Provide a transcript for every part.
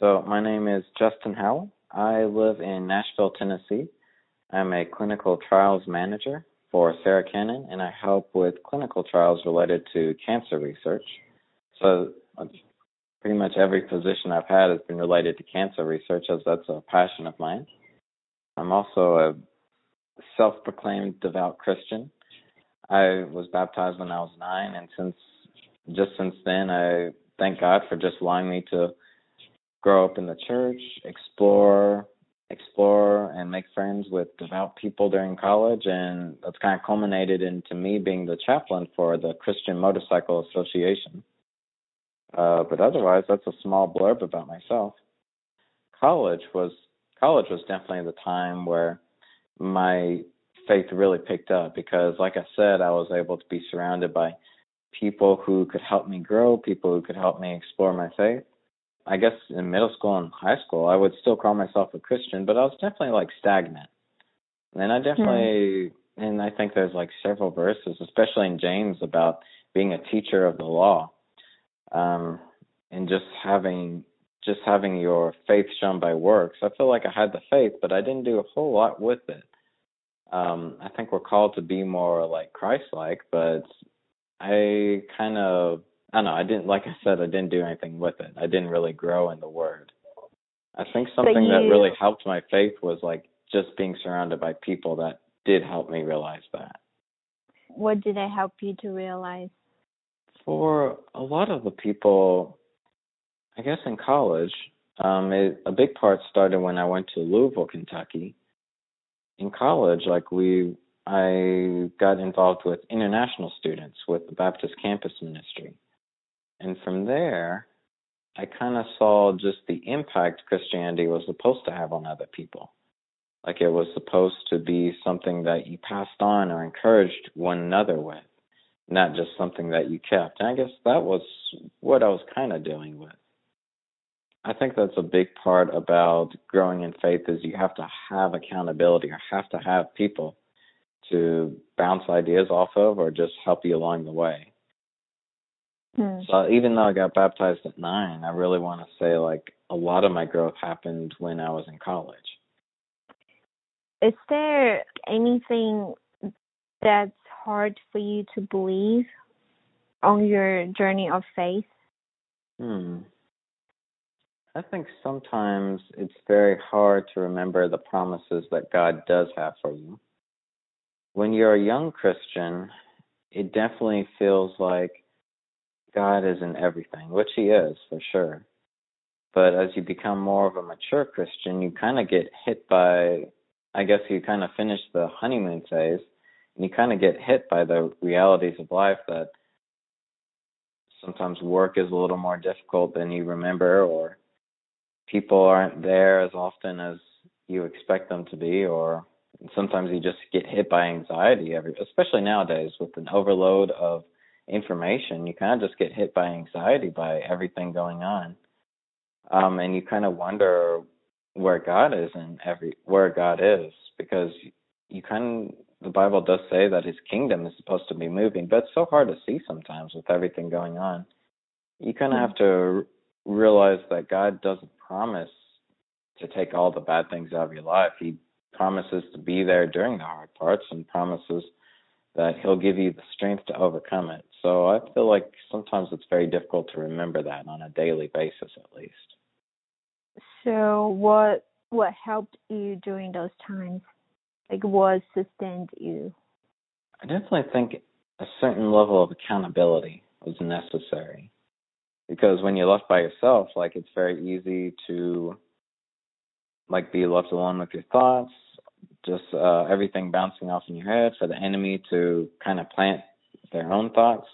So, my name is Justin Howell. I live in Nashville, Tennessee. I'm a clinical trials manager for Sarah Cannon, and I help with clinical trials related to cancer research. So, uh, pretty much every position I've had has been related to cancer research, as that's a passion of mine. I'm also a self proclaimed devout Christian. I was baptized when I was nine, and since just since then, I thank God for just allowing me to grow up in the church, explore, explore, and make friends with devout people during college, and that's kind of culminated into me being the chaplain for the Christian Motorcycle Association. Uh, but otherwise, that's a small blurb about myself. College was college was definitely the time where my faith really picked up because, like I said, I was able to be surrounded by people who could help me grow, people who could help me explore my faith. I guess in middle school and high school, I would still call myself a Christian, but I was definitely like stagnant. And I definitely, mm. and I think there's like several verses, especially in James, about being a teacher of the law, um, and just having just having your faith shown by works. I feel like I had the faith, but I didn't do a whole lot with it. Um, I think we're called to be more like Christ-like, but I kind of I don't know. I didn't like I said I didn't do anything with it. I didn't really grow in the Word. I think something you, that really helped my faith was like just being surrounded by people that did help me realize that. What did they help you to realize? For a lot of the people, I guess in college, um, it, a big part started when I went to Louisville, Kentucky. In college, like we I got involved with international students with the Baptist Campus Ministry. And from there, I kind of saw just the impact Christianity was supposed to have on other people. Like it was supposed to be something that you passed on or encouraged one another with, not just something that you kept. And I guess that was what I was kind of dealing with. I think that's a big part about growing in faith is you have to have accountability or have to have people to bounce ideas off of or just help you along the way. Hmm. So even though I got baptized at nine, I really want to say like a lot of my growth happened when I was in college. Is there anything that's hard for you to believe on your journey of faith? Hmm. I think sometimes it's very hard to remember the promises that God does have for you when you're a young Christian, it definitely feels like God is in everything, which He is for sure. But as you become more of a mature Christian, you kind of get hit by, I guess you kind of finish the honeymoon phase, and you kind of get hit by the realities of life that sometimes work is a little more difficult than you remember, or people aren't there as often as you expect them to be, or sometimes you just get hit by anxiety every especially nowadays with an overload of information you kind of just get hit by anxiety by everything going on. Um and you kind of wonder where god is and every where god is because you kind of the bible does say that his kingdom is supposed to be moving but it's so hard to see sometimes with everything going on. You kind of have to realize that god doesn't promise to take all the bad things out of your life. He promises to be there during the hard parts and promises that he'll give you the strength to overcome it. So I feel like sometimes it's very difficult to remember that on a daily basis at least. So what what helped you during those times? Like what sustained you? I definitely think a certain level of accountability was necessary. Because when you're left by yourself, like it's very easy to like be left alone with your thoughts, just uh, everything bouncing off in your head for the enemy to kind of plant their own thoughts.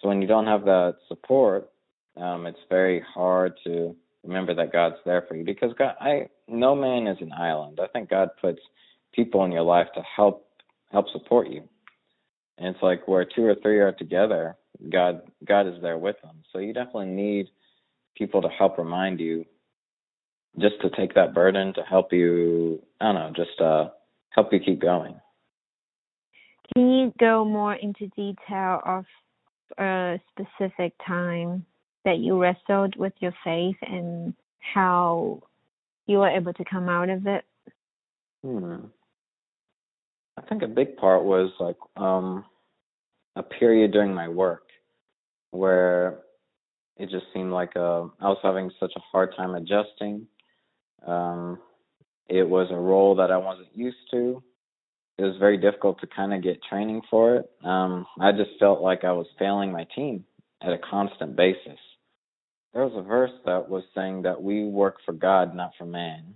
So when you don't have that support, um, it's very hard to remember that God's there for you because God, I no man is an island. I think God puts people in your life to help help support you. And it's like where two or three are together, God God is there with them. So you definitely need people to help remind you just to take that burden to help you I don't know, just uh help you keep going. Can you go more into detail of a specific time that you wrestled with your faith and how you were able to come out of it? Hmm. I think a big part was like um a period during my work where it just seemed like uh, I was having such a hard time adjusting. Um, it was a role that I wasn't used to. It was very difficult to kind of get training for it. Um, I just felt like I was failing my team at a constant basis. There was a verse that was saying that we work for God, not for man.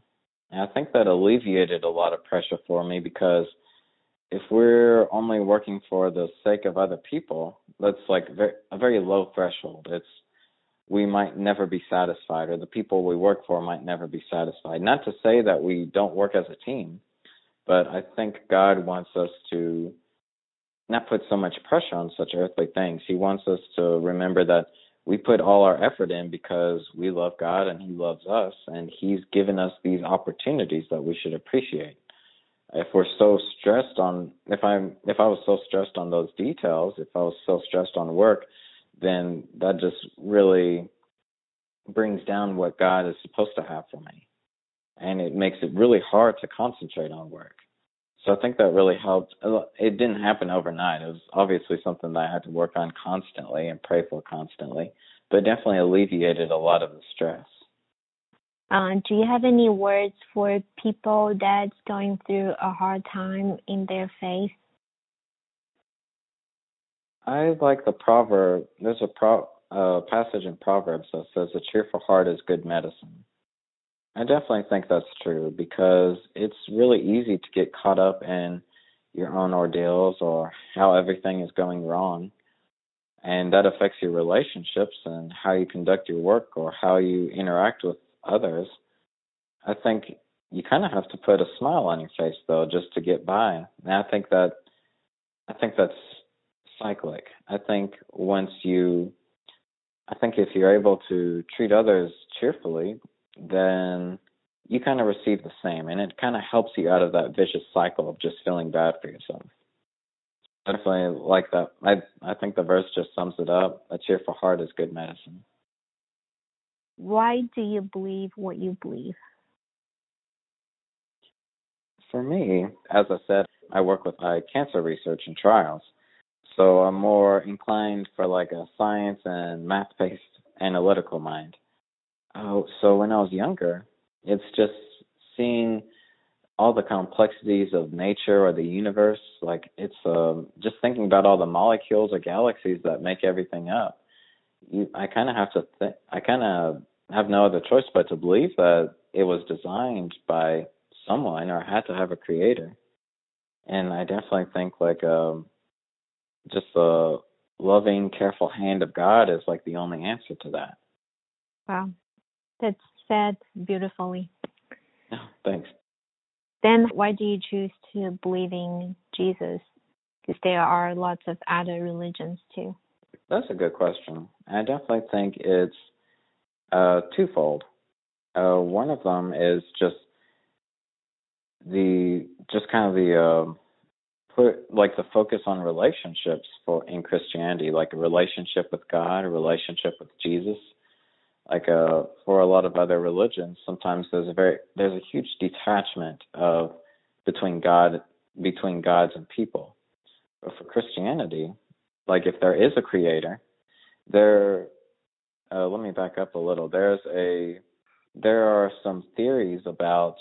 And I think that alleviated a lot of pressure for me because if we're only working for the sake of other people, that's like a very low threshold. It's we might never be satisfied, or the people we work for might never be satisfied. Not to say that we don't work as a team, but I think God wants us to not put so much pressure on such earthly things. He wants us to remember that we put all our effort in because we love God and He loves us, and He's given us these opportunities that we should appreciate. If we're so stressed on, if I'm, if I was so stressed on those details, if I was so stressed on work, then that just really brings down what God is supposed to have for me. And it makes it really hard to concentrate on work. So I think that really helped. It didn't happen overnight. It was obviously something that I had to work on constantly and pray for constantly, but definitely alleviated a lot of the stress. Um, do you have any words for people that's going through a hard time in their faith? I like the proverb. There's a pro, uh, passage in Proverbs that says, "A cheerful heart is good medicine." I definitely think that's true because it's really easy to get caught up in your own ordeals or how everything is going wrong, and that affects your relationships and how you conduct your work or how you interact with others. I think you kind of have to put a smile on your face though just to get by. And I think that I think that's cyclic. I think once you, I think if you're able to treat others cheerfully, then you kind of receive the same, and it kind of helps you out of that vicious cycle of just feeling bad for yourself. Definitely like that. I I think the verse just sums it up. A cheerful heart is good medicine. Why do you believe what you believe? For me, as I said, I work with eye cancer research and trials. So I'm more inclined for like a science and math based analytical mind. Oh, so when I was younger, it's just seeing all the complexities of nature or the universe. Like it's um, just thinking about all the molecules or galaxies that make everything up. You, I kind of have to think. I kind of have no other choice but to believe that it was designed by someone or had to have a creator. And I definitely think like um just the loving, careful hand of God is like the only answer to that. Wow. That's said beautifully. Oh, thanks. Then why do you choose to believe in Jesus? Because there are lots of other religions too. That's a good question. I definitely think it's uh, twofold. Uh, one of them is just the just kind of the uh, put like the focus on relationships for in Christianity, like a relationship with God, a relationship with Jesus. Like uh, for a lot of other religions, sometimes there's a very there's a huge detachment of between God between gods and people. But for Christianity, like if there is a creator, there uh, let me back up a little. There's a there are some theories about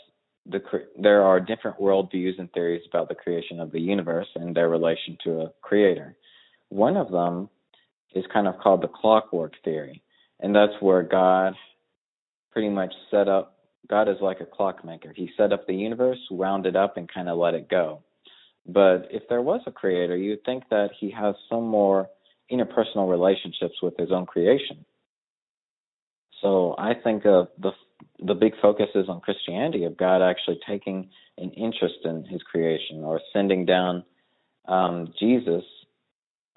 the there are different worldviews and theories about the creation of the universe and their relation to a creator. One of them is kind of called the clockwork theory, and that's where God pretty much set up. God is like a clockmaker. He set up the universe, wound it up, and kind of let it go. But if there was a creator, you'd think that he has some more interpersonal relationships with his own creation. So I think of the the big focus is on Christianity of God actually taking an interest in His creation or sending down um, Jesus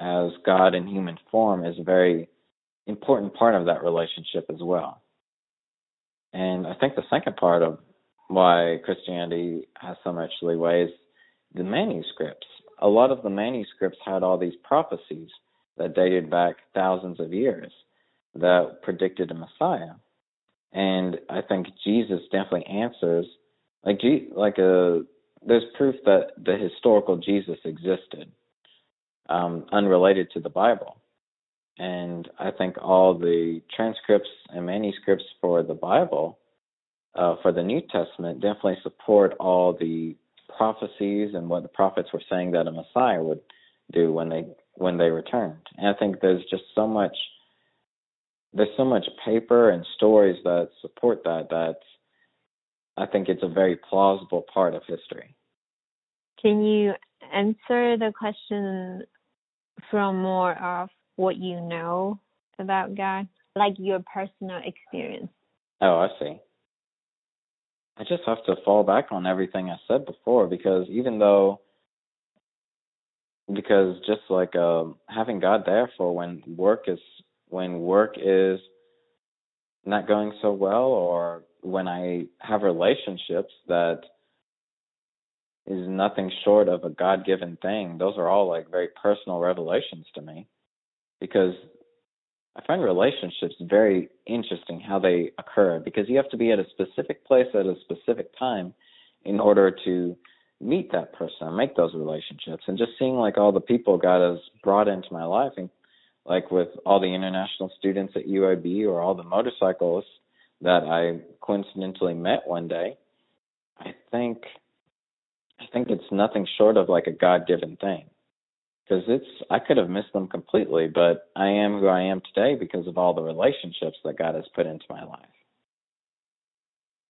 as God in human form is very important part of that relationship as well. And I think the second part of why Christianity has so much leeway is the manuscripts. A lot of the manuscripts had all these prophecies that dated back thousands of years that predicted a Messiah. and I think Jesus definitely answers like like a uh, there's proof that the historical Jesus existed, um, unrelated to the Bible. And I think all the transcripts and manuscripts for the Bible, uh, for the New Testament, definitely support all the prophecies and what the prophets were saying that a Messiah would do when they when they returned. And I think there's just so much there's so much paper and stories that support that that I think it's a very plausible part of history. Can you answer the question from more of what you know about God, like your personal experience? Oh, I see. I just have to fall back on everything I said before because even though because just like um having God there for when work is when work is not going so well or when I have relationships that is nothing short of a God given thing. Those are all like very personal revelations to me because I find relationships very interesting how they occur because you have to be at a specific place at a specific time in order to meet that person and make those relationships. And just seeing like all the people God has brought into my life and like with all the international students at UAB or all the motorcyclists that I coincidentally met one day, I think I think it's nothing short of like a God given thing. Because it's I could have missed them completely, but I am who I am today because of all the relationships that God has put into my life.